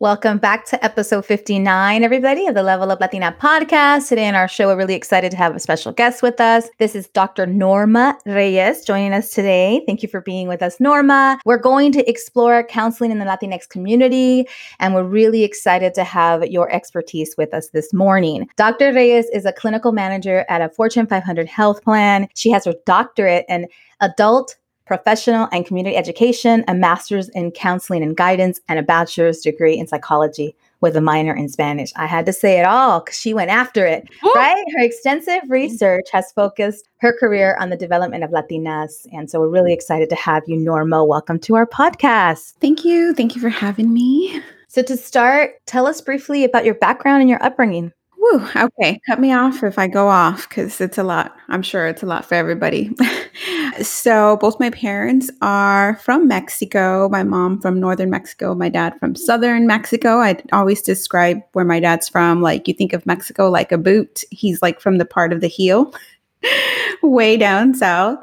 Welcome back to episode 59, everybody, of the Level Up Latina podcast. Today in our show, we're really excited to have a special guest with us. This is Dr. Norma Reyes joining us today. Thank you for being with us, Norma. We're going to explore counseling in the Latinx community, and we're really excited to have your expertise with us this morning. Dr. Reyes is a clinical manager at a Fortune 500 health plan. She has her doctorate in adult professional and community education, a master's in counseling and guidance, and a bachelor's degree in psychology with a minor in Spanish. I had to say it all because she went after it, Ooh. right? Her extensive mm-hmm. research has focused her career on the development of Latinas. And so we're really excited to have you, Norma. Welcome to our podcast. Thank you. Thank you for having me. So, to start, tell us briefly about your background and your upbringing. Woo, okay. Cut me off if I go off because it's a lot. I'm sure it's a lot for everybody. so, both my parents are from Mexico. My mom from northern Mexico, my dad from southern Mexico. I always describe where my dad's from like you think of Mexico like a boot. He's like from the part of the heel, way down south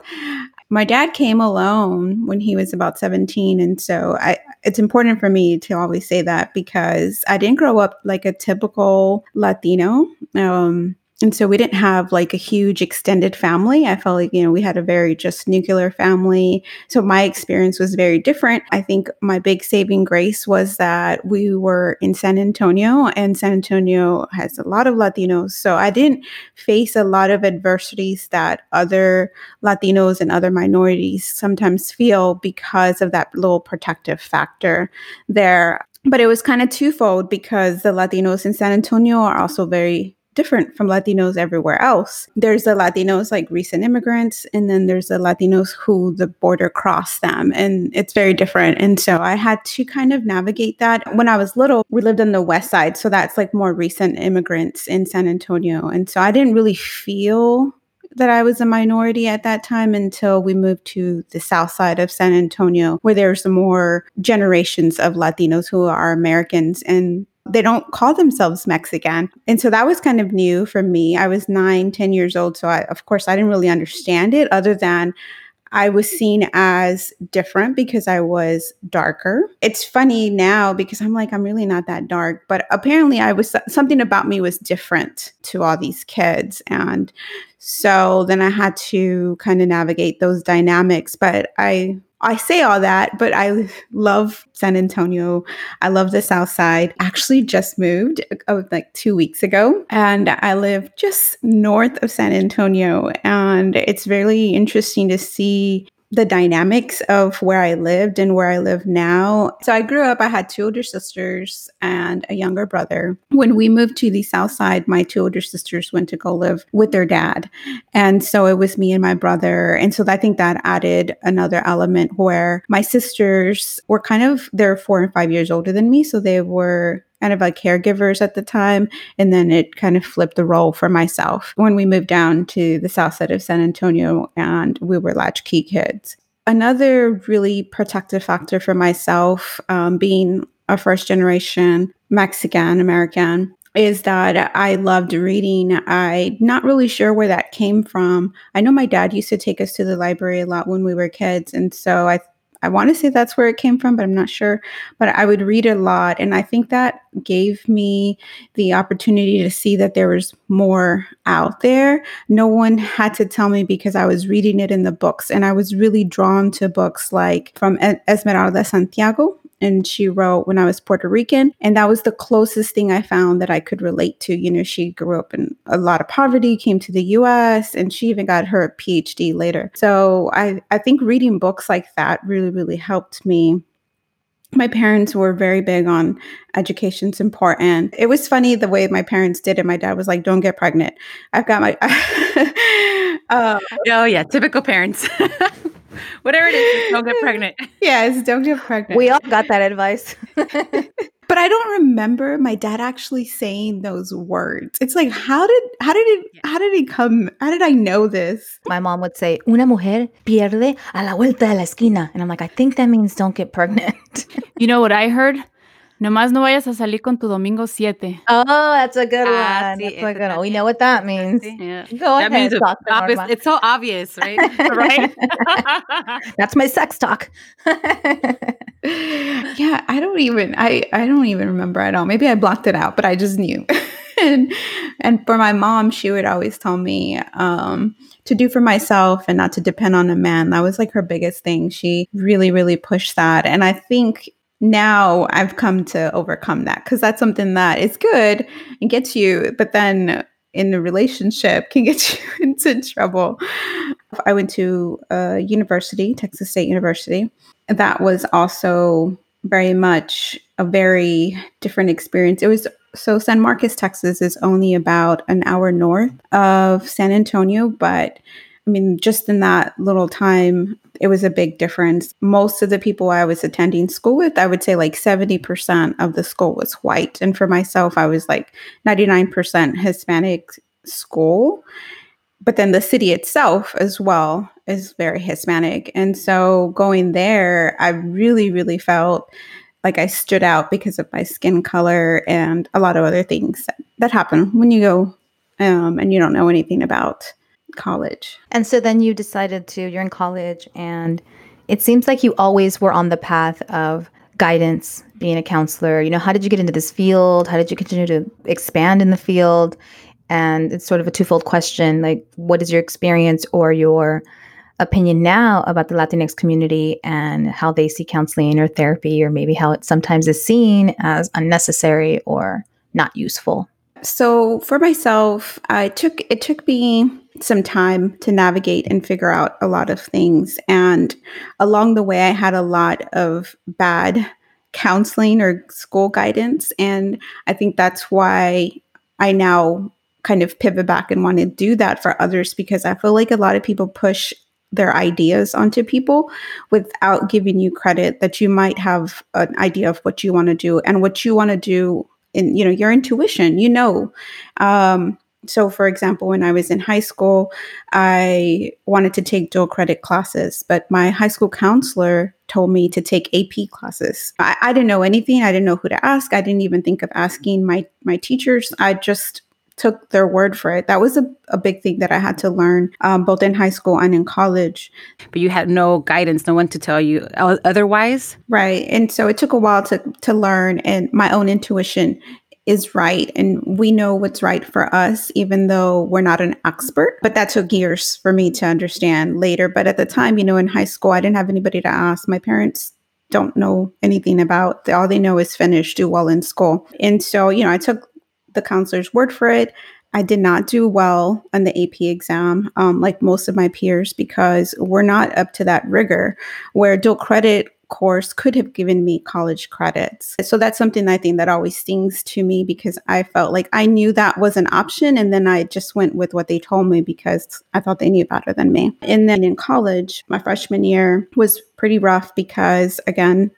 my dad came alone when he was about 17 and so I, it's important for me to always say that because i didn't grow up like a typical latino. Um, and so we didn't have like a huge extended family. I felt like, you know, we had a very just nuclear family. So my experience was very different. I think my big saving grace was that we were in San Antonio and San Antonio has a lot of Latinos. So I didn't face a lot of adversities that other Latinos and other minorities sometimes feel because of that little protective factor there. But it was kind of twofold because the Latinos in San Antonio are also very different from Latinos everywhere else. There's the Latinos like recent immigrants, and then there's the Latinos who the border crossed them, and it's very different. And so I had to kind of navigate that. When I was little, we lived on the west side, so that's like more recent immigrants in San Antonio. And so I didn't really feel that I was a minority at that time until we moved to the south side of San Antonio, where there's more generations of Latinos who are Americans. And they don't call themselves Mexican. And so that was kind of new for me. I was nine, ten years old. So I, of course, I didn't really understand it other than I was seen as different because I was darker. It's funny now because I'm like, I'm really not that dark, but apparently I was something about me was different to all these kids. And so then I had to kind of navigate those dynamics. But I I say all that, but I love San Antonio. I love the South Side. Actually, just moved uh, like two weeks ago, and I live just north of San Antonio. And it's really interesting to see the dynamics of where I lived and where I live now. So I grew up, I had two older sisters and a younger brother. When we moved to the south side, my two older sisters went to go live with their dad. And so it was me and my brother. And so I think that added another element where my sisters were kind of, they're four and five years older than me. So they were kind of like caregivers at the time. And then it kind of flipped the role for myself when we moved down to the south side of San Antonio and we were latchkey kids. Another really protective factor for myself, um, being a first generation Mexican American, is that I loved reading. I'm not really sure where that came from. I know my dad used to take us to the library a lot when we were kids. And so I I want to say that's where it came from, but I'm not sure. But I would read a lot. And I think that gave me the opportunity to see that there was more out there. No one had to tell me because I was reading it in the books. And I was really drawn to books like from Esmeralda Santiago and she wrote when I was Puerto Rican. And that was the closest thing I found that I could relate to. You know, she grew up in a lot of poverty, came to the US, and she even got her PhD later. So I, I think reading books like that really, really helped me my parents were very big on education's important. It was funny the way my parents did it. My dad was like, "Don't get pregnant." I've got my. uh, oh yeah, typical parents. Whatever it is, don't get pregnant. Yes, don't get pregnant. We all got that advice. but I don't remember my dad actually saying those words. It's like how did how did it how did it come how did I know this? My mom would say, "Una mujer pierde a la vuelta de la esquina," and I'm like, I think that means don't get pregnant. You know what I heard? Nomás no vayas a salir con tu domingo siete. oh, that's a good Ah, one. sí, That's a good one. We know what that means. Yeah. Go That ahead, means it's, Dr. obvious, it's so obvious, right? Right? That's my sex talk. yeah, I don't even I I don't even remember at all. Maybe I blocked it out, but I just knew. and and for my mom, she would always tell me um to do for myself and not to depend on a man. That was like her biggest thing. She really really pushed that. And I think now I've come to overcome that cuz that's something that is good and gets you, but then in the relationship can get you into trouble. I went to a university, Texas State University. That was also very much a very different experience. It was so San Marcos, Texas is only about an hour north of San Antonio, but I mean, just in that little time, it was a big difference. Most of the people I was attending school with, I would say like 70% of the school was white. And for myself, I was like 99% Hispanic school. But then the city itself as well is very Hispanic. And so going there, I really, really felt like I stood out because of my skin color and a lot of other things that, that happen when you go um, and you don't know anything about college. And so then you decided to, you're in college, and it seems like you always were on the path of guidance, being a counselor. You know, how did you get into this field? How did you continue to expand in the field? And it's sort of a twofold question like, what is your experience or your opinion now about the Latinx community and how they see counseling or therapy, or maybe how it sometimes is seen as unnecessary or not useful? So for myself, I took it took me some time to navigate and figure out a lot of things. And along the way, I had a lot of bad counseling or school guidance. And I think that's why I now kind of pivot back and want to do that for others because I feel like a lot of people push their ideas onto people without giving you credit that you might have an idea of what you want to do and what you want to do in you know your intuition you know. Um so for example when i was in high school i wanted to take dual credit classes but my high school counselor told me to take ap classes. I, I didn't know anything. I didn't know who to ask. I didn't even think of asking my my teachers. I just took their word for it. That was a, a big thing that i had to learn um, both in high school and in college. But you had no guidance, no one to tell you otherwise. Right. And so it took a while to to learn and my own intuition is right and we know what's right for us even though we're not an expert. But that took years for me to understand later. But at the time you know in high school I didn't have anybody to ask. My parents don't know anything about. All they know is finish do well in school. And so you know I took the counselor's word for it I did not do well on the AP exam, um, like most of my peers, because we're not up to that rigor where dual credit course could have given me college credits. So that's something I think that always stings to me because I felt like I knew that was an option and then I just went with what they told me because I thought they knew better than me. And then in college, my freshman year was pretty rough because again,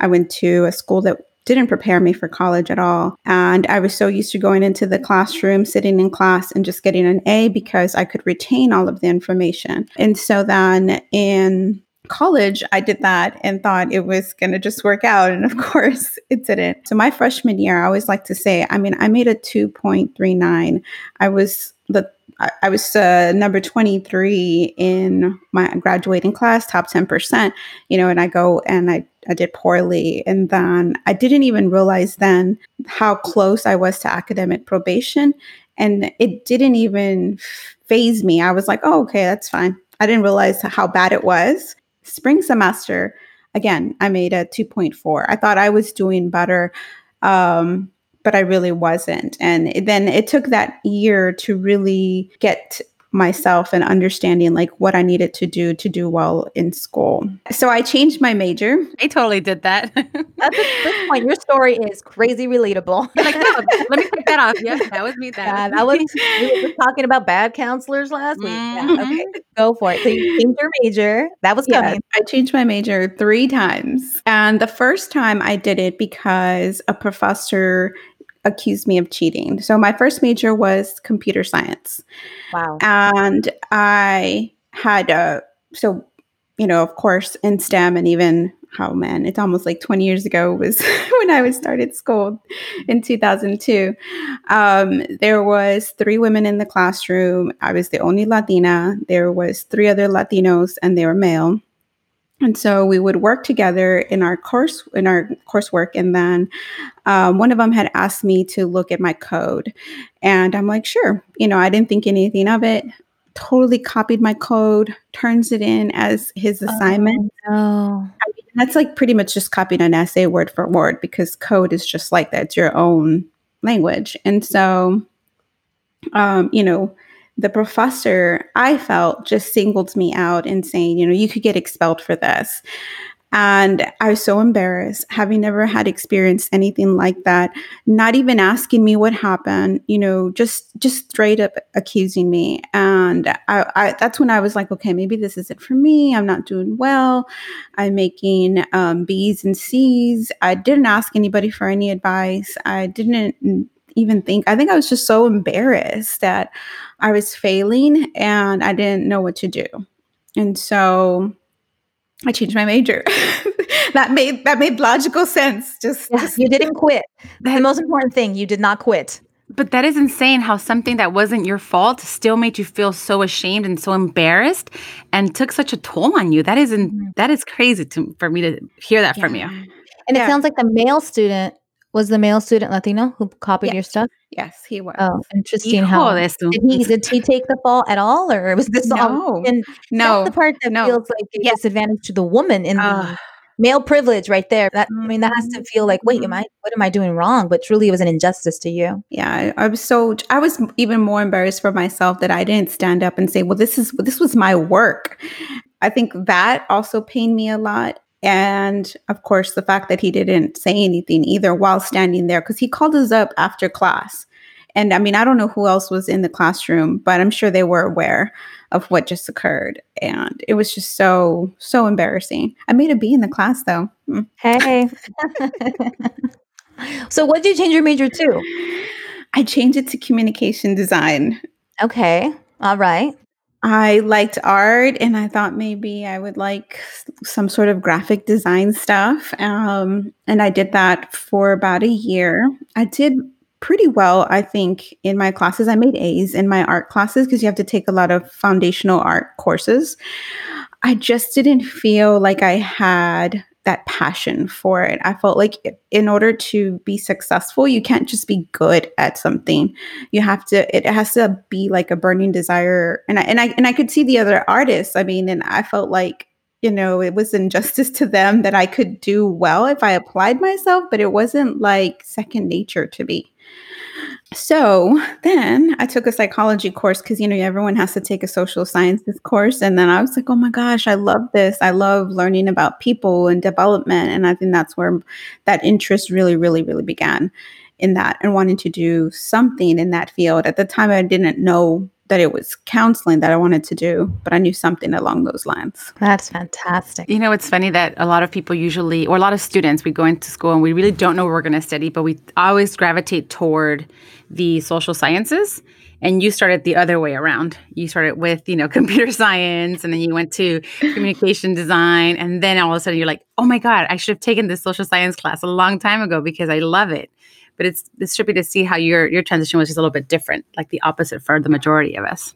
I went to a school that didn't prepare me for college at all. And I was so used to going into the classroom, sitting in class, and just getting an A because I could retain all of the information. And so then in college, I did that and thought it was going to just work out. And of course, it didn't. So, my freshman year, I always like to say, I mean, I made a 2.39. I was the I- I was uh, number 23 in my graduating class, top 10%, you know, and I go and I, I did poorly. And then I didn't even realize then how close I was to academic probation. And it didn't even phase me. I was like, oh, okay, that's fine. I didn't realize how bad it was. Spring semester, again, I made a 2.4. I thought I was doing better. Um, but I really wasn't. And then it took that year to really get myself and understanding like what I needed to do to do well in school. So I changed my major. I totally did that. At this, this point, your story is crazy relatable. like, oh, let me take that off. Yeah, that was me. That, Yeah, was, that was we were just talking about bad counselors last week. Yeah, mm-hmm. okay, go for it. So you changed your major. That was Yeah, coming. I changed my major three times. And the first time I did it because a professor accused me of cheating. So my first major was computer science. Wow. and I had a so you know of course in STEM and even oh man it's almost like 20 years ago was when I was started school in 2002 um, there was three women in the classroom I was the only Latina there was three other Latinos and they were male and so we would work together in our course in our coursework and then um, one of them had asked me to look at my code. And i'm like sure. You know i didn't think anything of it. Totally copied my code turns it in as his assignment. Oh, that's like pretty much just copying an essay word for word because code is just like that. It's your own language. And so um, you know the professor i felt just singled me out and saying you know you could get expelled for this. And i was so embarrassed having never had experienced anything like that not even asking me what happened you know just just straight up accusing me. And I, I that's when i was like okay maybe this isn't for me. I'm not doing well. I'm making um, b's and c's. I didn't ask anybody for any advice. I didn't even think i think i was just so embarrassed that i was failing and i didn't know what to do and so I changed my major. that made that made logical sense. Just, yeah, just you didn't quit. The most important thing, you did not quit. But that is insane how something that wasn't your fault still made you feel so ashamed and so embarrassed and took such a toll on you. That is in, Mhm. that is crazy to, for me to hear that from you. And Yeah. it sounds like the male student was the male student Latino who copied Yes. your stuff. Yes, he was. Oh, interesting. Hijo How de su- did he did he take the fall at all, or was this all? No. And no, that's the part that no. feels like a disadvantage to the woman in the male privilege right there. That I mean, that has to feel like, wait, am mm-hmm. I? What am I doing wrong? But truly, it was an injustice to you. yeah, I, I was so I was even more embarrassed for myself that I didn't stand up and say, "Well, this is this was my work." I think that also pained me a lot. And of course, the fact that he didn't say anything either while standing there, because he called us up after class. And I mean, I don't know who else was in the classroom, but I'm sure they were aware of what just occurred. And it was just so, so embarrassing. I made a B in the class though. Mm. Hey. so, what did you change your major to? I changed it to communication design. Okay. All right. I liked art and I thought maybe I would like some sort of graphic design stuff. Um, and I did that for about a year. I did pretty well, I think, in my classes. I made A's in my art classes because you have to take a lot of foundational art courses. I just didn't feel like I had that passion for it. I felt like in order to be successful, you can't just be good at something. You have to it has to be like a burning desire. And I and I and I could see the other artists I mean and I felt like you know it was injustice to them that I could do well if I applied myself but it wasn't like second nature to me so then I took a psychology course because you know everyone has to take a social sciences course and then I was like oh my gosh I love this I love learning about people and development and I think that's where that interest really really really began in that and wanting to do something in that field. At the time, I didn't know that it was counseling that I wanted to do, but I knew something along those lines. That's fantastic. You know, it's funny that a lot of people usually, or a lot of students, we go into school and we really don't know what we're going to study, but we always gravitate toward the social sciences. And you started the other way around. You started with, you know, computer science, and then you went to communication design. And then all of a sudden you're like, oh my God, I should have taken this social science class a long time ago because I love it. But it's, it's trippy to see how your, your transition was just a little bit different, like the opposite for the majority of us.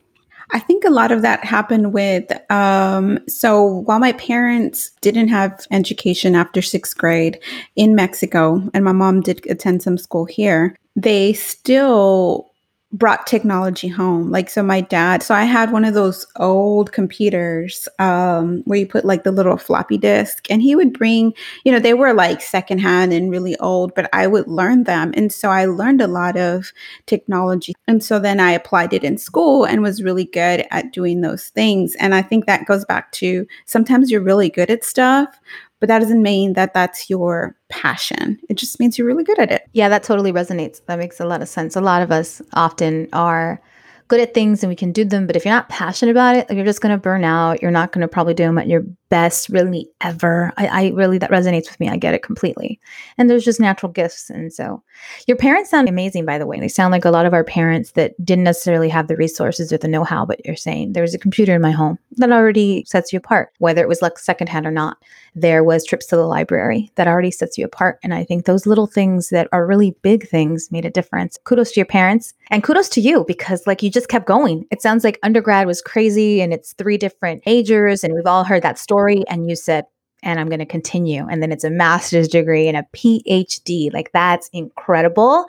I think a lot of that happened with, um, so while my parents didn't have education after sixth grade in Mexico, and my mom did attend some school here, they still brought technology home. Like, so my dad, so I had one of those old computers um, where you put like the little floppy disk, and he would bring, you know, they were like secondhand and really old, but I would learn them. And so I learned a lot of technology. And so then I applied it in school and was really good at doing those things. And I think that goes back to sometimes you're really good at stuff, but that doesn't mean that that's your passion. It just means you're really good at it. Yeah, that totally resonates. That makes a lot of sense. A lot of us often are good at things and we can do them, but if you're not passionate about it, you're just going to burn out. You're not going to probably do them at your best really ever. I, I, really, that resonates with me. I get it completely. And there's just natural gifts. And so your parents sound amazing, by the way. They sound like a lot of our parents that didn't necessarily have the resources or the know how, but you're saying there's a computer in my home that already sets you apart, whether it was like secondhand or not. There was trips to the library that already sets you apart. And I think those little things that are really big things made a difference. Kudos to your parents and kudos to you because like you just kept going. It sounds like undergrad was crazy and it's three different majors and we've all heard that story story and you said, and I'm going to continue. And then it's a master's degree and a PhD. Like that's incredible.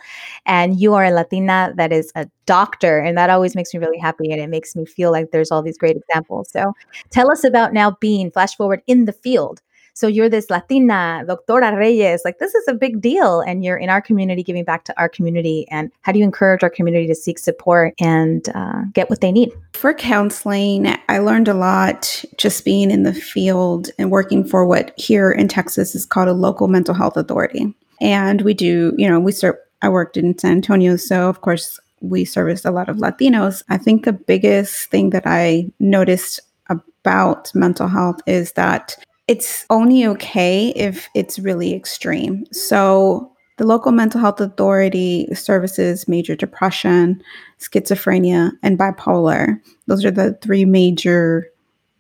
And you are a Latina that is a doctor. And that always makes me really happy. And it makes me feel like there's all these great examples. So tell us about now being flash forward in the field. So you're this Latina, Doctora Reyes. Like this is a big deal. And you're in our community, giving back to our community. And how do you encourage our community to seek support and uh, get what they need? For counseling, I learned a lot just being in the field and working for what here in Texas is called a local mental health authority. And we do, you know, we serve, I worked in San Antonio. So, of course, we service a lot of Latinos. I think the biggest thing that I noticed about mental health is that it's only okay if it's really extreme. So, the local mental health authority services major depression, schizophrenia, and bipolar. Those are the three major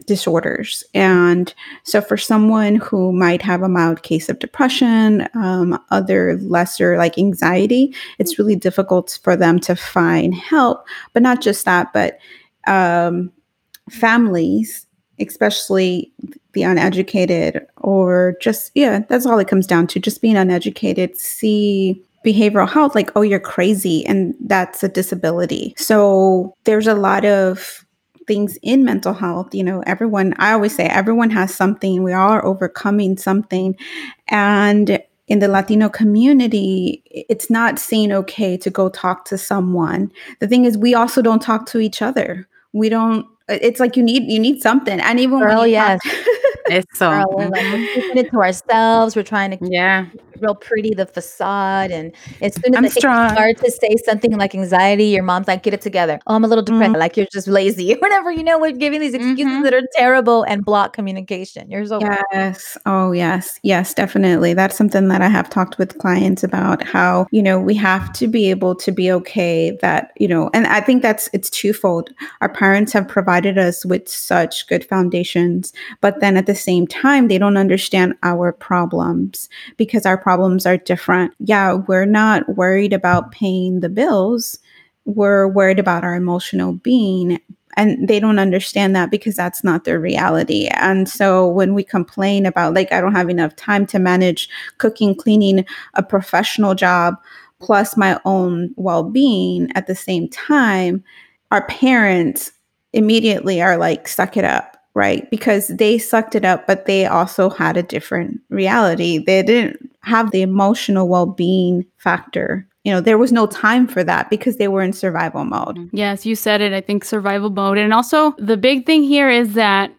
disorders. And so, for someone who might have a mild case of depression, um, other lesser like anxiety, it's really difficult for them to find help. But not just that, but um, families especially the uneducated or just yeah that's all it comes down to just being uneducated see behavioral health like oh you're crazy and that's a disability so there's a lot of things in mental health you know everyone i always say everyone has something we all are overcoming something and in the Latino community, it's not seen okay to go talk to someone. The thing is, we also don't talk to each other. We don't it's like you need you need something. And even Girl, when yes. It's so we're, we're mm-hmm. keeping it to ourselves. We're trying to yeah real pretty the facade and as soon as I'm start to say something like anxiety your mom's like get it together oh i'm a little depressed Mhm. like you're just lazy whatever you know we're giving these excuses Mhm. that are terrible and block communication you're so Yes. Oh, yes. Yes, definitely. That's something that I have talked with clients about how, you know, we have to be able to be okay that, you know, and I think that's it's twofold. Our parents have provided us with such good foundations, but then at the same time, they don't understand our problems because our problems are different. Yeah, we're not worried about paying the bills. We're worried about our emotional being and they don't understand that because that's not their reality and so when we complain about like i don't have enough time to manage cooking cleaning a professional job plus my own well-being at the same time our parents immediately are like suck it up right because they sucked it up but they also had a different reality they didn't have the emotional well-being factor you know there was no time for that because they were in survival mode mm-hmm. Yes, you said it. I think survival mode. And also, the big thing here is that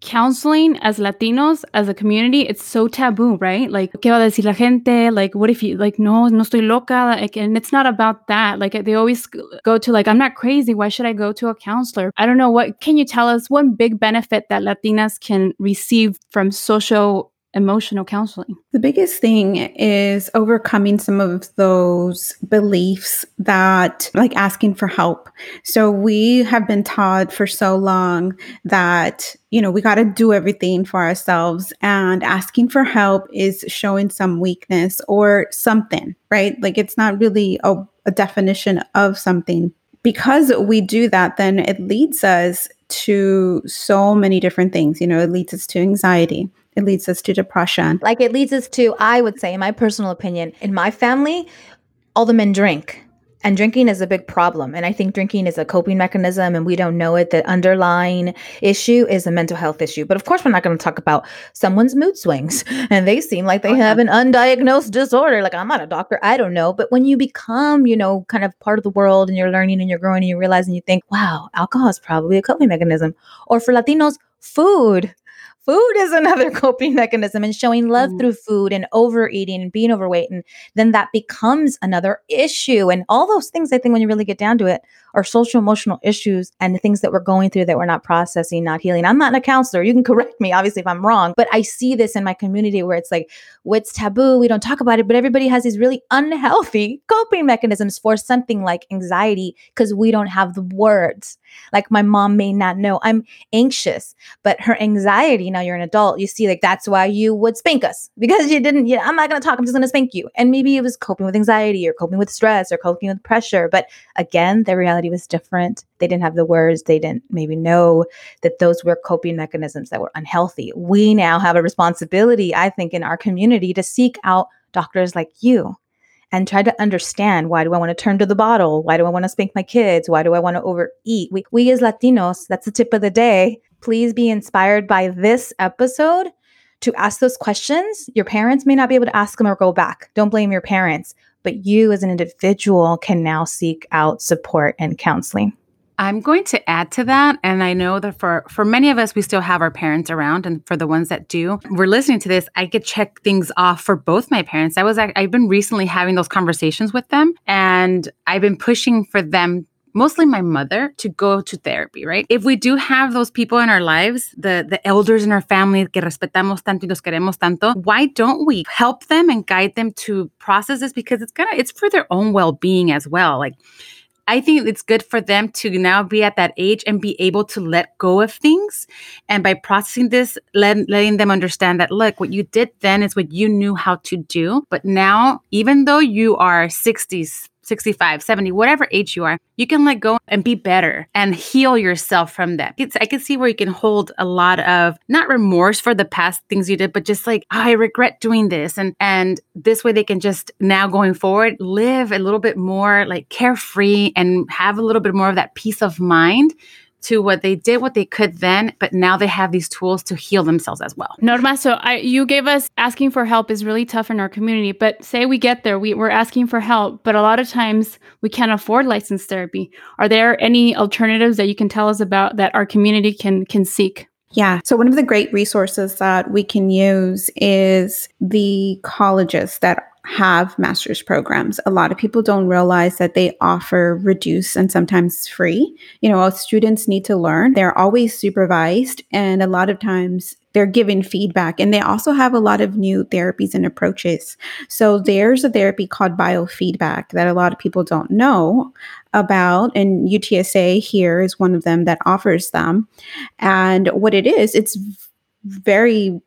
counseling as Latinos, as a community, it's so taboo, right? Like, ¿qué va a decir la gente? Like, what if you, like, no, no estoy loca? Like, and it's not about that. Like, they always go to, like, I'm not crazy. Why should I go to a counselor? I don't know. What can you tell us? One big benefit that Latinas can receive from social emotional counseling? The biggest thing is overcoming some of those beliefs that, like asking for help. So, we have been taught for so long that, you know, we got to do everything for ourselves, and asking for help is showing some weakness or something, right? Like, it's not really a, a definition of something. Because we do that, then it leads us to so many different things. You know, it leads us to anxiety, it leads us to depression. like it leads us to i would say in my personal opinion in my family all the men drink And drinking is a big problem. And I think drinking is a coping mechanism and we don't know it. The underlying issue is a mental health issue. But of course, we're not going to talk about someone's mood swings and they seem like they oh, have an undiagnosed disorder. Like, I'm not a doctor. I don't know. But when you become, you know, kind of part of the world and you're learning and you're growing and you realize and you think, wow, alcohol is probably a coping mechanism. Or for Latinos, food food is another coping mechanism and showing love mm. through food and overeating and being overweight and then that becomes another issue and all those things i think when you really get down to it are social emotional issues and the things that we're going through that we're not processing not healing i'm not a counselor you can correct me obviously if i'm wrong but i see this in my community where it's like what's taboo we don't talk about it but everybody has these really unhealthy coping mechanisms for something like anxiety because we don't have the words like my mom may not know I'm anxious, but her anxiety, now you're an adult, you see, like that's why you would spank us because you didn't, yeah, I'm not going to talk, I'm just going to spank you. And maybe it was coping with anxiety or coping with stress or coping with pressure. But again, their reality was different. They didn't have the words, they didn't maybe know that those were coping mechanisms that were unhealthy. We now have a responsibility, I think, in our community to seek out doctors like you and try to understand why do I want to turn to the bottle? Why do I want to spank my kids? Why do I want to overeat? We, we as Latinos, that's the tip of the day. Please be inspired by this episode to ask those questions. Your parents may not be able to ask them or go back. Don't blame your parents, but you as an individual can now seek out support and counseling. I'm going to add to that. And I know that for, for many of us, we still have our parents around. And for the ones that do, we're listening to this, I could check things off for both my parents. I was, I've been recently having those conversations with them and I've been pushing for them mostly my mother to go to therapy, right? If we do have those people in our lives, the the elders in our family que respetamos tanto y los queremos tanto, why don't we help them and guide them to process this because it's gonna it's for their own well-being as well. Like I think it's good for them to now be at that age and be able to let go of things. And by processing this, let, letting them understand that, look, what you did then is what you knew how to do. But now, even though you are 60s, 65, 70, whatever age you are, you can let go and be better and heal yourself from that. It's, I can see where you can hold a lot of not remorse for the past things you did, but just like, oh, I regret doing this. And and this way they can just now going forward live a little bit more like carefree and have a little bit more of that peace of mind to what they did what they could then but now they have these tools to heal themselves as well norma so I, you gave us asking for help is really tough in our community but say we get there we, we're asking for help but a lot of times we can't afford licensed therapy are there any alternatives that you can tell us about that our community can can seek yeah. So, one of the great resources that we can use is the colleges that have master's programs. A lot of people don't realize that they offer reduced and sometimes free. You know, students need to learn. They're always supervised, and a lot of times they're given feedback. And they also have a lot of new therapies and approaches. So, there's a therapy called biofeedback that a lot of people don't know about, and UTSA here is one of them that offers them. And what it is, it's very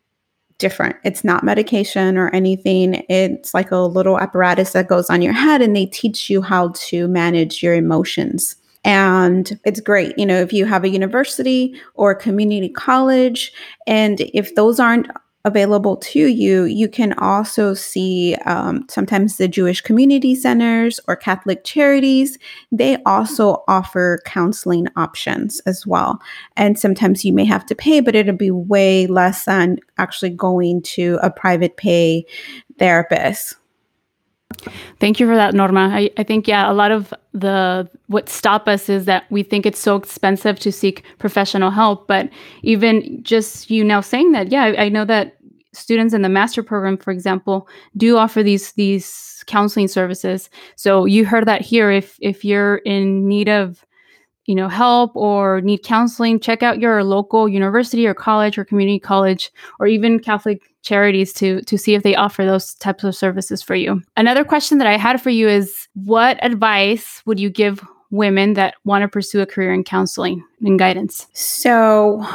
different. It's not medication or anything. It's like a little apparatus that goes on your head and they teach you how to manage your emotions. And it's great, you know, if you have a university or a community college, and if those aren't available to you, you can also see um, sometimes the Jewish community centers or Catholic charities. They also offer counseling options as well. And sometimes you may have to pay, but it'll be way less than actually going to a private pay therapist. Thank you for that, Norma. I, I think, yeah, a lot of the what stop us is that we think it's so expensive to seek professional help. But even just you now saying that, yeah, I, I know that students in the master program, for example, do offer these these counseling services. So you heard that here. If if you're in need of you know help or need counseling check out your local university or college or community college or even catholic charities to to see if they offer those types of services for you. Another question that I had for you is what advice would you give women that want to pursue a career in counseling and guidance? So,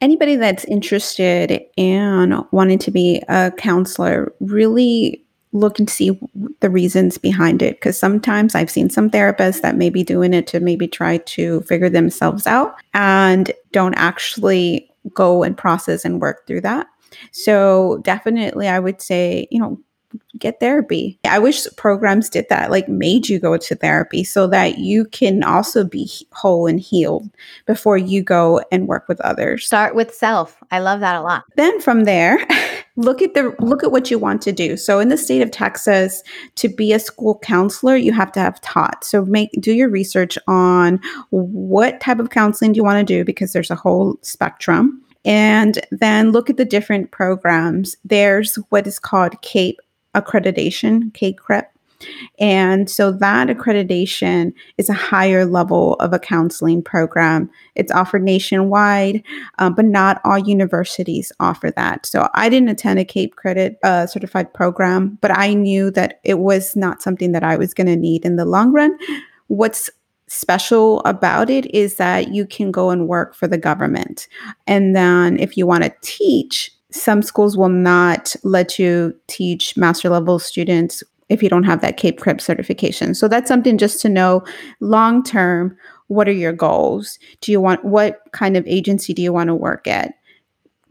anybody that's interested in wanting to be a counselor really look and see the reasons behind it because sometimes i've seen some therapists that may be doing it to maybe try to figure themselves out and don't actually go and process and work through that so definitely, I would say, you know, get therapy. I wish programs did that, like made you go to therapy so that you can also be whole and healed before you go and work with others. Start with self. I love that a lot. Then from there, look at the look at what you want to do. So in the state of Texas, to be a school counselor, you have to have taught. So make do your research on what type of counseling do you want to do because there's a whole spectrum. And then look at the different programs. There's what is called CACREP accreditation, CACREP. And so that accreditation is a higher level of a counseling program. It's offered nationwide, um, but not all universities offer that. So I didn't attend a CACREP uh, certified program, but I knew that it was not something that I was going to need in the long run. What's special about it is that you can go and work for the government. And then if you want to teach, some schools will not let you teach master level students if you don't have that CACREP certification. So that's something just to know long term. What are your goals? Do you want what kind of agency do you want to work at?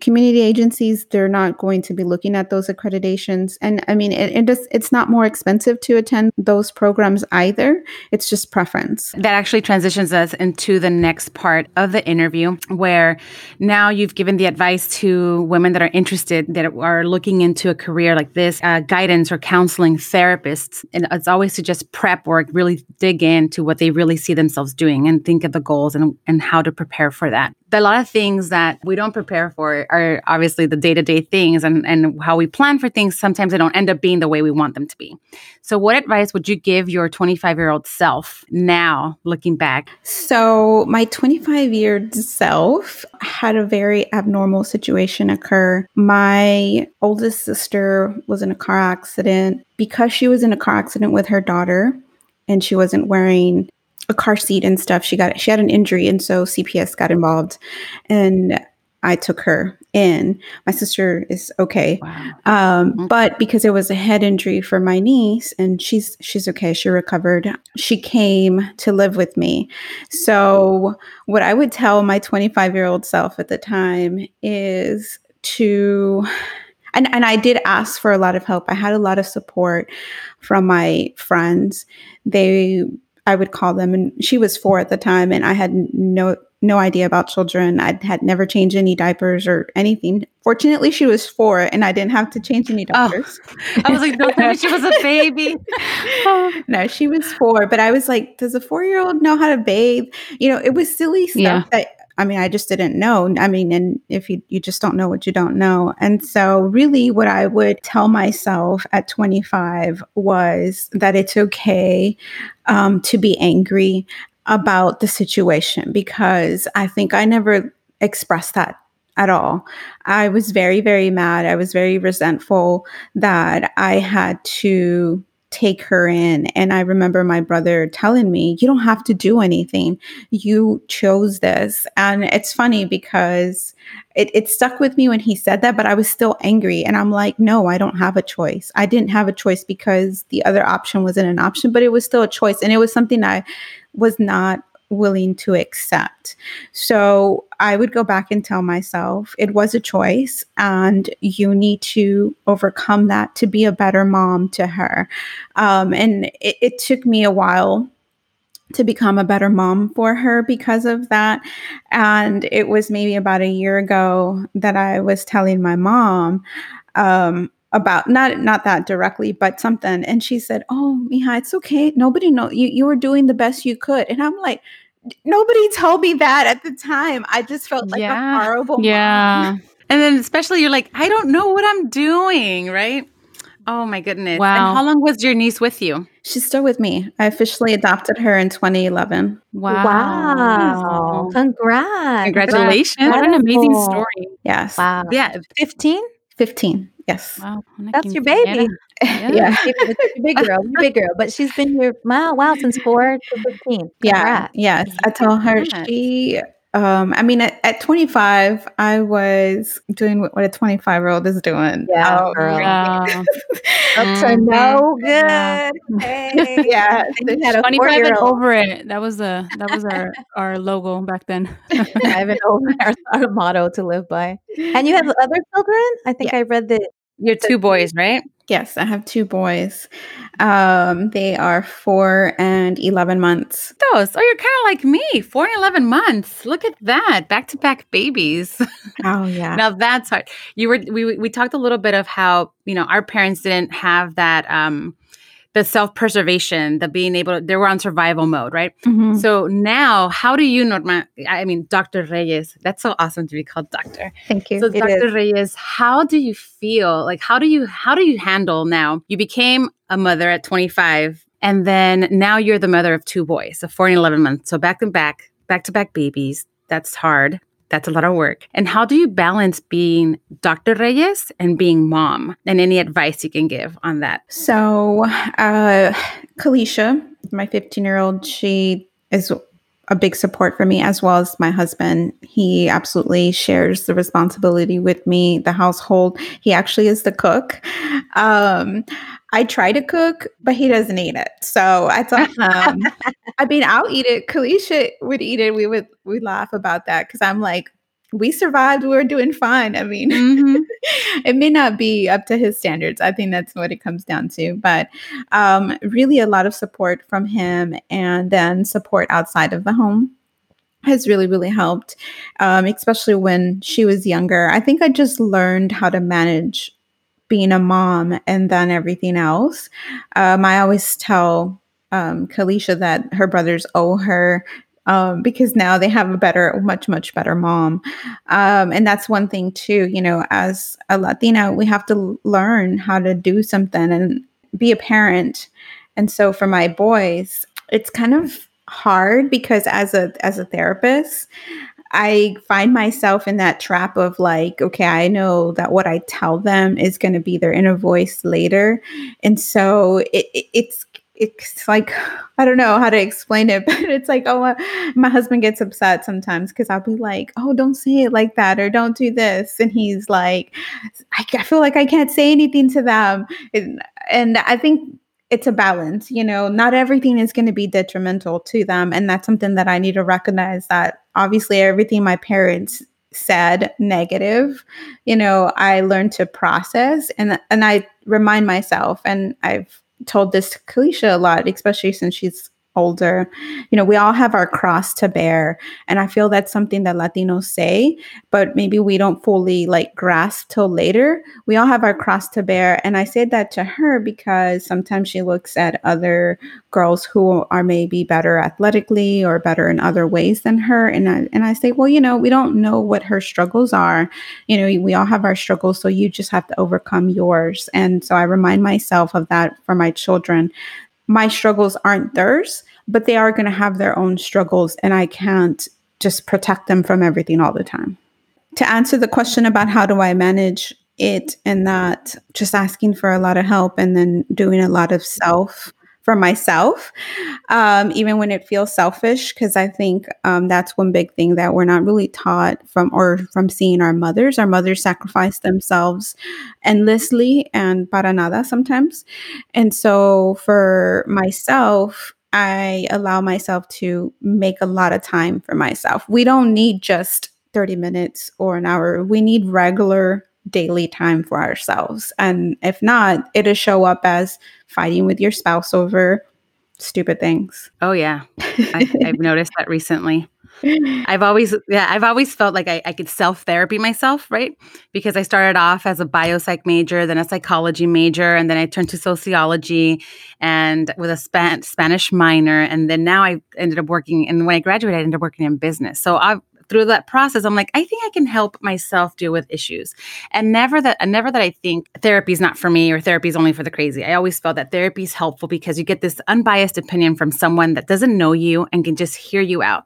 Community agencies they're not going to be looking at those accreditations. And i mean it, it just it's not more expensive to attend those programs either. It's just preference. That actually transitions us into the next part of the interview where now you've given the advice to women that are interested that are looking into a career like this uh, guidance or counseling therapists. And it's always to just prep work really dig into what they really see themselves doing and think of the goals and, and how to prepare for that a lot of things that we don't prepare for are obviously the day-to-day things and, and how we plan for things. Sometimes they don't end up being the way we want them to be. So what advice would you give your 25 year old self now looking back? So my 25 year old self had a very abnormal situation occur. My oldest sister was in a car accident. Because she was in a car accident with her daughter and she wasn't wearing a car seat and stuff. She got she had an injury, and so CPS got involved, and I took her in. My sister is okay, wow. um, mm-hmm. but because it was a head injury for my niece, and she's she's okay. She recovered. She came to live with me. So what I would tell my 25 year old self at the time is to and, and I did ask for a lot of help. I had a lot of support from my friends. They I would call them. And she was four at the time, and I had no no idea about children. I had never changed any diapers or anything. Fortunately, she was four, and I didn't have to change any oh, diapers. Oh, I was like, no, she was a baby. no, she was four, but I was like, does a four year old know how to bathe? You know, it was silly stuff yeah. that I mean, I just didn't know. I mean, and if you, you just don't know what you don't know. And so, really, what I would tell myself at 25 was that it's okay um, to be angry about the situation because I think I never expressed that at all. I was very, very mad. I was very resentful that I had to take her in. And I remember my brother telling me, You don't have to do anything. You chose this. And it's funny because it, it stuck with me when he said that, but I was still angry. And I'm like, No, I don't have a choice. I didn't have a choice because the other option wasn't an option, but it was still a choice. And it was something I was not willing to accept. So I would go back and tell myself it was a choice and you need to overcome that to be a better mom to her. Um, and it, it took me a while to become a better mom for her because of that. And it was maybe about a year ago that I was telling my mom, um, about not not that directly but something. And she said oh Mija it's okay. Nobody know you you were doing the best you could. And i'm like nobody told me that at the time. I just felt like yeah. a horrible yeah. Mom. and then especially you're like i don't know what i'm doing right? Oh my goodness. Wow. and how long was your niece with you? She's still with me. I officially adopted her in 2011 wow. Wow. Congrats. Congratulations. What an amazing story. Yes. Wow. Yeah. 15 15 Yes. Wow. That's your baby. Yeah. yeah. big girl, big girl. But she's been here wow, wow, since four to 15. Yeah. Yes. I told her she um i mean at, at 25 i was doing what, what a 25 year old is doing. Yeah oh, girl. up to no good. Hey. yeah had a 25 and over it. That was the that was our our logo back then. 25 and over. Our, our motto to live by. And you have other children? I think yeah. i read that Your two boys, right? Yes, I have two boys. Um, they are four and 11 months. Those. Oh, you're kind of like me. Four and 11 months. Look at that. Back to back babies. Oh, yeah. now that's hard. You were, we, we talked a little bit of how, you know, our parents didn't have that, um, the self preservation, the being able to, they were on survival mode, right? Mhm. So now, how do you, Norma? I mean, Dr. Reyes, that's so awesome to be called doctor. Thank you. So, It Dr. is. Reyes, how do you feel? Like, how do you how do you handle now? You became a mother at 25, and then now you're the mother of two boys, so four and 11 months. So back and back, back to back babies. That's hard. That's a lot of work. And how do you balance being Dr. Reyes and being mom? And any advice you can give on that? So, uh, Kalisha, my 15 year old, she is a big support for me as well as my husband. He absolutely shares the responsibility with me, the household. He actually is the cook. Um, I try to cook, but he doesn't eat it. So I thought, um, I mean, I'll eat it. Kalisha would eat it. We would we laugh about that because I'm like, we survived. We were doing fine. I mean, Mhm. it may not be up to his standards. I think that's what it comes down to. But um, really, a lot of support from him and then support outside of the home has really, really helped, um, especially when she was younger. I think I just learned how to manage being a mom and then everything else. Um, I always tell um, Kalisha that her brothers owe her. Um, because now they have a better, much, much better mom. Um, and that's one thing too, you know, as a Latina, we have to learn how to do something and be a parent. And so for my boys, it's kind of hard because as a as a therapist, I find myself in that trap of like, okay, I know that what I tell them is going to be their inner voice later. And so it, it, it's it's like I don't know how to explain it, but it's like, oh, my husband gets upset sometimes because I'll be like, oh, don't say it like that or don't do this. And he's like, I, I feel like I can't say anything to them. And, and I think it's a balance, you know, not everything is going to be detrimental to them. And that's something that I need to recognize that obviously everything my parents said negative you know i learned to process and and i remind myself and i've told this to Kalisha a lot, especially since she's older. You know, we all have our cross to bear. And I feel that's something that Latinos say, but maybe we don't fully like grasp till later. We all have our cross to bear. And I say that to her because sometimes she looks at other girls who are maybe better athletically or better in other ways than her. And I and I say, well, you know, we don't know what her struggles are. You know, we all have our struggles. So you just have to overcome yours. And so I remind myself of that for my children my struggles aren't theirs, but they are going to have their own struggles, and I can't just protect them from everything all the time. To answer the question about how do I manage it and that, just asking for a lot of help and then doing a lot of self for myself, um, even when it feels selfish, because I think um, that's one big thing that we're not really taught from or from seeing our mothers. Our mothers sacrifice themselves endlessly and para nada sometimes. And so for myself, I allow myself to make a lot of time for myself. We don't need just 30 minutes or an hour. We need regular daily time for ourselves. And if not, it'll show up as fighting with your spouse over stupid things. Oh yeah, I, I've noticed that recently. I've always, yeah, I've always felt like I, I could self therapy myself, right? Because I started off as a biopsych major, then a psychology major, and then I turned to sociology and with a Span- Spanish minor. And then now I ended up working, and when I graduated, I ended up working in business. So I've, through that process, I'm like, I think I can help myself deal with issues. And never that, never that I think therapy is not for me or therapy is only for the crazy. I always felt that therapy is helpful because you get this unbiased opinion from someone that doesn't know you and can just hear you out.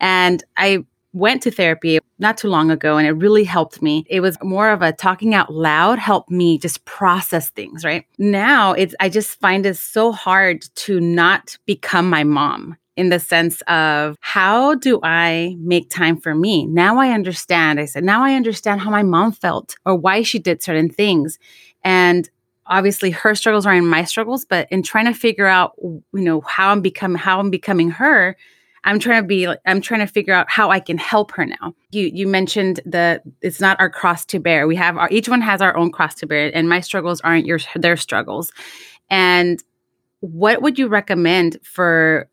And I went to therapy not too long ago and it really helped me. It was more of a talking out loud helped me just process things, right? Now it's I just find it so hard to not become my mom in the sense of how do I make time for me? Now I understand. I said, now I understand how my mom felt or why she did certain things. And obviously her struggles are in my struggles, but in trying to figure out, you know, how I'm becoming how I'm becoming her, I'm trying to be I'm trying to figure out how I can help her now. You you mentioned the it's not our cross to bear. We have our each one has our own cross to bear and my struggles aren't your their struggles. And what would you recommend for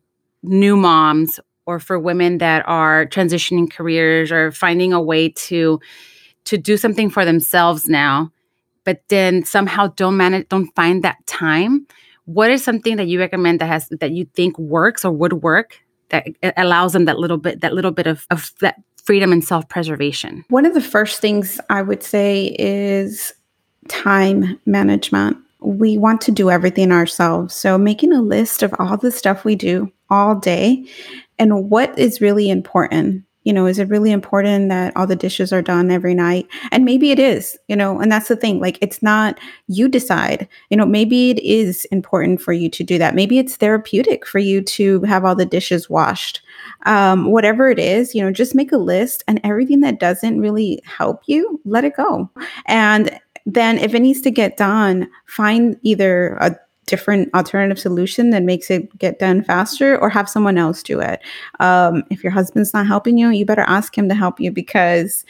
new moms or for women that are transitioning careers or finding a way to to do something for themselves now but then somehow don't manage don't find that time what is something that you recommend that has that you think works or would work that allows them that little bit that little bit of, of that freedom and self-preservation? One of the first things i would say is time management we want to do everything ourselves. So making a list of all the stuff we do all day and what is really important. You know is it really important that all the dishes are done every night? And maybe it is you know and that's the thing like it's not you decide. You know maybe it is important for you to do that. Maybe it's therapeutic for you to have all the dishes washed. Um, whatever it is you know just make a list and everything that doesn't really help you let it go. And then if it needs to get done find either a different alternative solution that makes it get done faster or have someone else do it. Um, if your husband's not helping you, you better ask him to help you because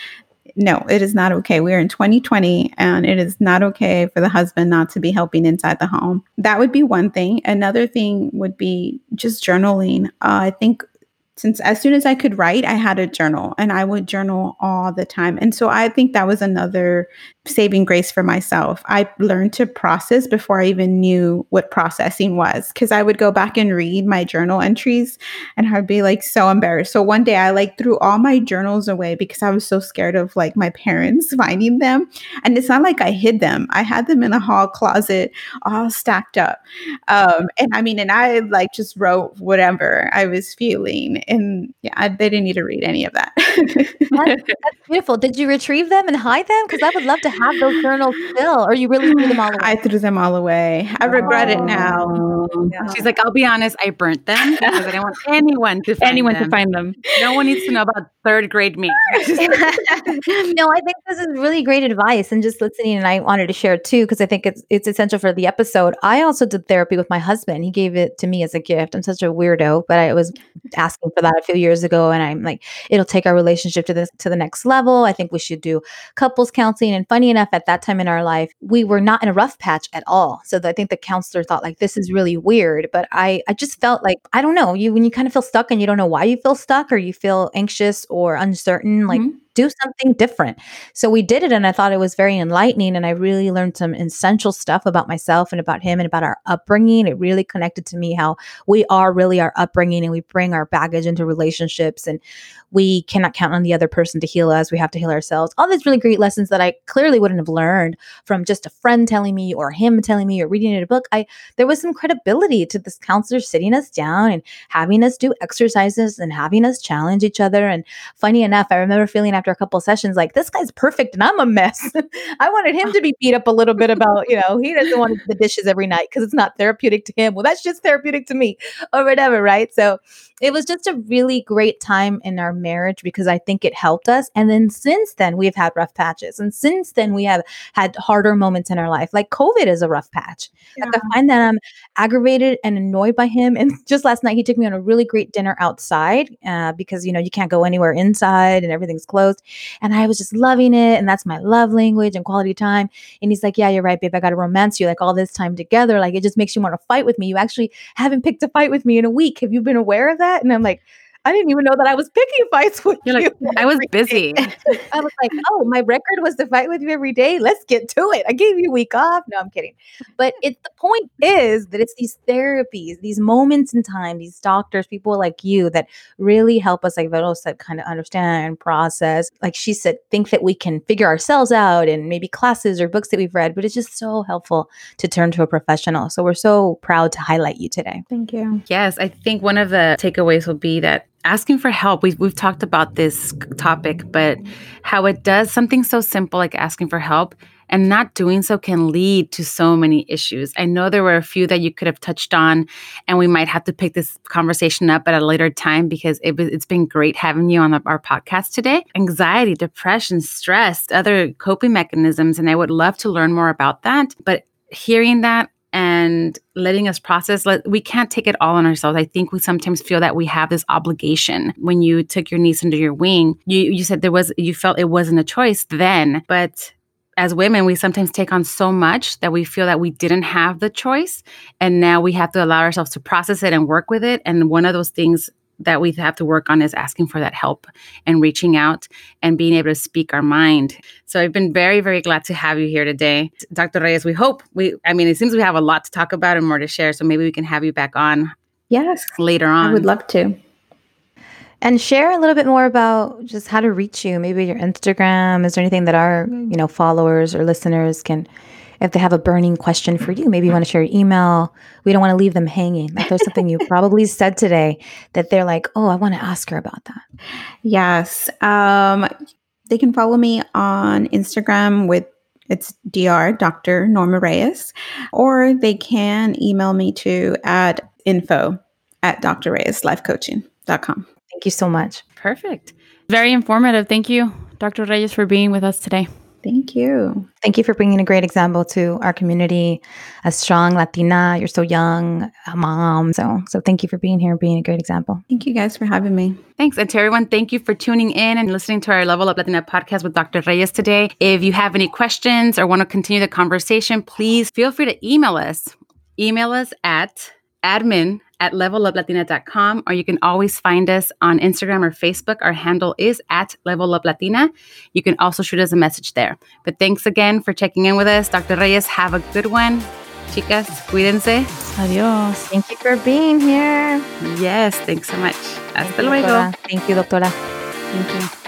no, it is not okay. We're in 2020 and it is not okay for the husband not to be helping inside the home. That would be one thing. Another thing would be just journaling. Uh, I think since as soon as I could write, I had a journal and I would journal all the time. And so I think that was another saving grace for myself. I learned to process before I even knew what processing was because I would go back and read my journal entries and I'd be like so embarrassed. So one day I like threw all my journals away because I was so scared of like my parents finding them. And it's not like I hid them. I had them in a hall closet all stacked up. Um, and I mean, and I like just wrote whatever I was feeling. And yeah, I, they didn't need to read any of that. that's, that's beautiful. Did you retrieve them and hide them? Because I would love to have those journals still, or you really threw them all away? I threw them all away. I regret it now. Oh. Yeah. She's like, I'll be honest, I burnt them because I didn't want anyone to find anyone them. to find them. No one needs to know about third grade me. no, I think this is really great advice and just listening. And I wanted to share too because I think it's it's essential for the episode. I also did therapy with my husband. He gave it to me as a gift. I'm such a weirdo, but I was asking for that a few years ago, and I'm like, it'll take our relationship to this to the next level. I think we should do couples counseling. And funny enough, at that time in our life, we were not in a rough patch at all. So I think the counselor thought like this is really weird. But I I just felt like I don't know you when you kind of feel stuck and you don't know why you feel stuck or you feel anxious or uncertain like mm-hmm do something different. So we did it and I thought it was very enlightening and I really learned some essential stuff about myself and about him and about our upbringing. It really connected to me how we are really our upbringing and we bring our baggage into relationships and we cannot count on the other person to heal us. We have to heal ourselves. All these really great lessons that I clearly wouldn't have learned from just a friend telling me or him telling me or reading in a book. I there was some credibility to this counselor sitting us down and having us do exercises and having us challenge each other. And funny enough, I remember feeling after a couple sessions like this guy's perfect and I'm a mess. I wanted him to be beat up a little bit about, you know, he doesn't want the dishes every night because it's not therapeutic to him. Well, that's just therapeutic to me or whatever, right? So it was just a really great time in our marriage because I think it helped us. And then since then, we've had rough patches. And since then, we have had harder moments in our life. Like COVID is a rough patch. Yeah. Like I find that I'm aggravated and annoyed by him. And just last night, he took me on a really great dinner outside uh, because, you know, you can't go anywhere inside and everything's closed. And I was just loving it. And that's my love language and quality time. And he's like, Yeah, you're right, babe. I got to romance you like all this time together. Like it just makes you want to fight with me. You actually haven't picked a fight with me in a week. Have you been aware of that? that? And I'm like, I didn't even know that I was picking fights with You're you. Like, I was busy. I was like, oh, my record was to fight with you every day. Let's get to it. I gave you a week off. No, I'm kidding. But it the point is that it's these therapies, these moments in time, these doctors, people like you that really help us, like Vero said, kind of understand, process. Like she said, think that we can figure ourselves out and maybe classes or books that we've read, but it's just so helpful to turn to a professional. So we're so proud to highlight you today. Thank you. Yes, I think one of the takeaways will be that asking for help. We've, we've talked about this topic but how it does something so simple like asking for help and not doing so can lead to so many issues. I know there were a few that you could have touched on and we might have to pick this conversation up at a later time because it, has been great having you on the, our podcast today. Anxiety depression stress other coping mechanisms and i would love to learn more about that. But hearing that and letting us process. Let, we can't take it all on ourselves. I think we sometimes feel that we have this obligation. When you took your niece under your wing, you, you said there was, you felt it wasn't a choice then, but as women, we sometimes take on so much that we feel that we didn't have the choice. And now we have to allow ourselves to process it and work with it. And one of those things that we have to work on is asking for that help and reaching out and being able to speak our mind. So I've been very, very glad to have you here today. Dr. Reyes, we hope we, I mean, it seems we have a lot to talk about and more to share. So maybe we can have you back on. Yes. Later on. I would love to. And share a little bit more about just how to reach you, maybe your Instagram. Is there anything that our, you know, followers or listeners can if they have a burning question for you, maybe you want to share your email. We don't want to leave them hanging. Like there's something you probably said today that they're like, oh, I want to ask her about that. Yes. Um, they can follow me on Instagram with it's Dr. Dr. Norma Reyes, or they can email me to at info at drreyeslifecoaching.com. Thank you so much. Perfect. Very informative. Thank you, Dr. Reyes, for being with us today. Thank you. Thank you for bringing a great example to our community. A strong Latina. You're so young, a mom. So, so thank you for being here, being a great example. Thank you guys for having me. Thanks. And to everyone, thank you for tuning in and listening to our Level Up Latina podcast with Dr. Reyes today. If you have any questions or want to continue the conversation, please feel free to email us. Email us at admin at leveluplatina.com, or you can always find us on Instagram or Facebook. Our handle is at leveluplatina. You can also shoot us a message there. But thanks again for checking in with us. Dr. Reyes, have a good one. Chicas, cuídense. Adiós. Thank you for being here. Yes, thanks so much. Hasta Thank luego. Doctora. Thank you, doctora. Thank you.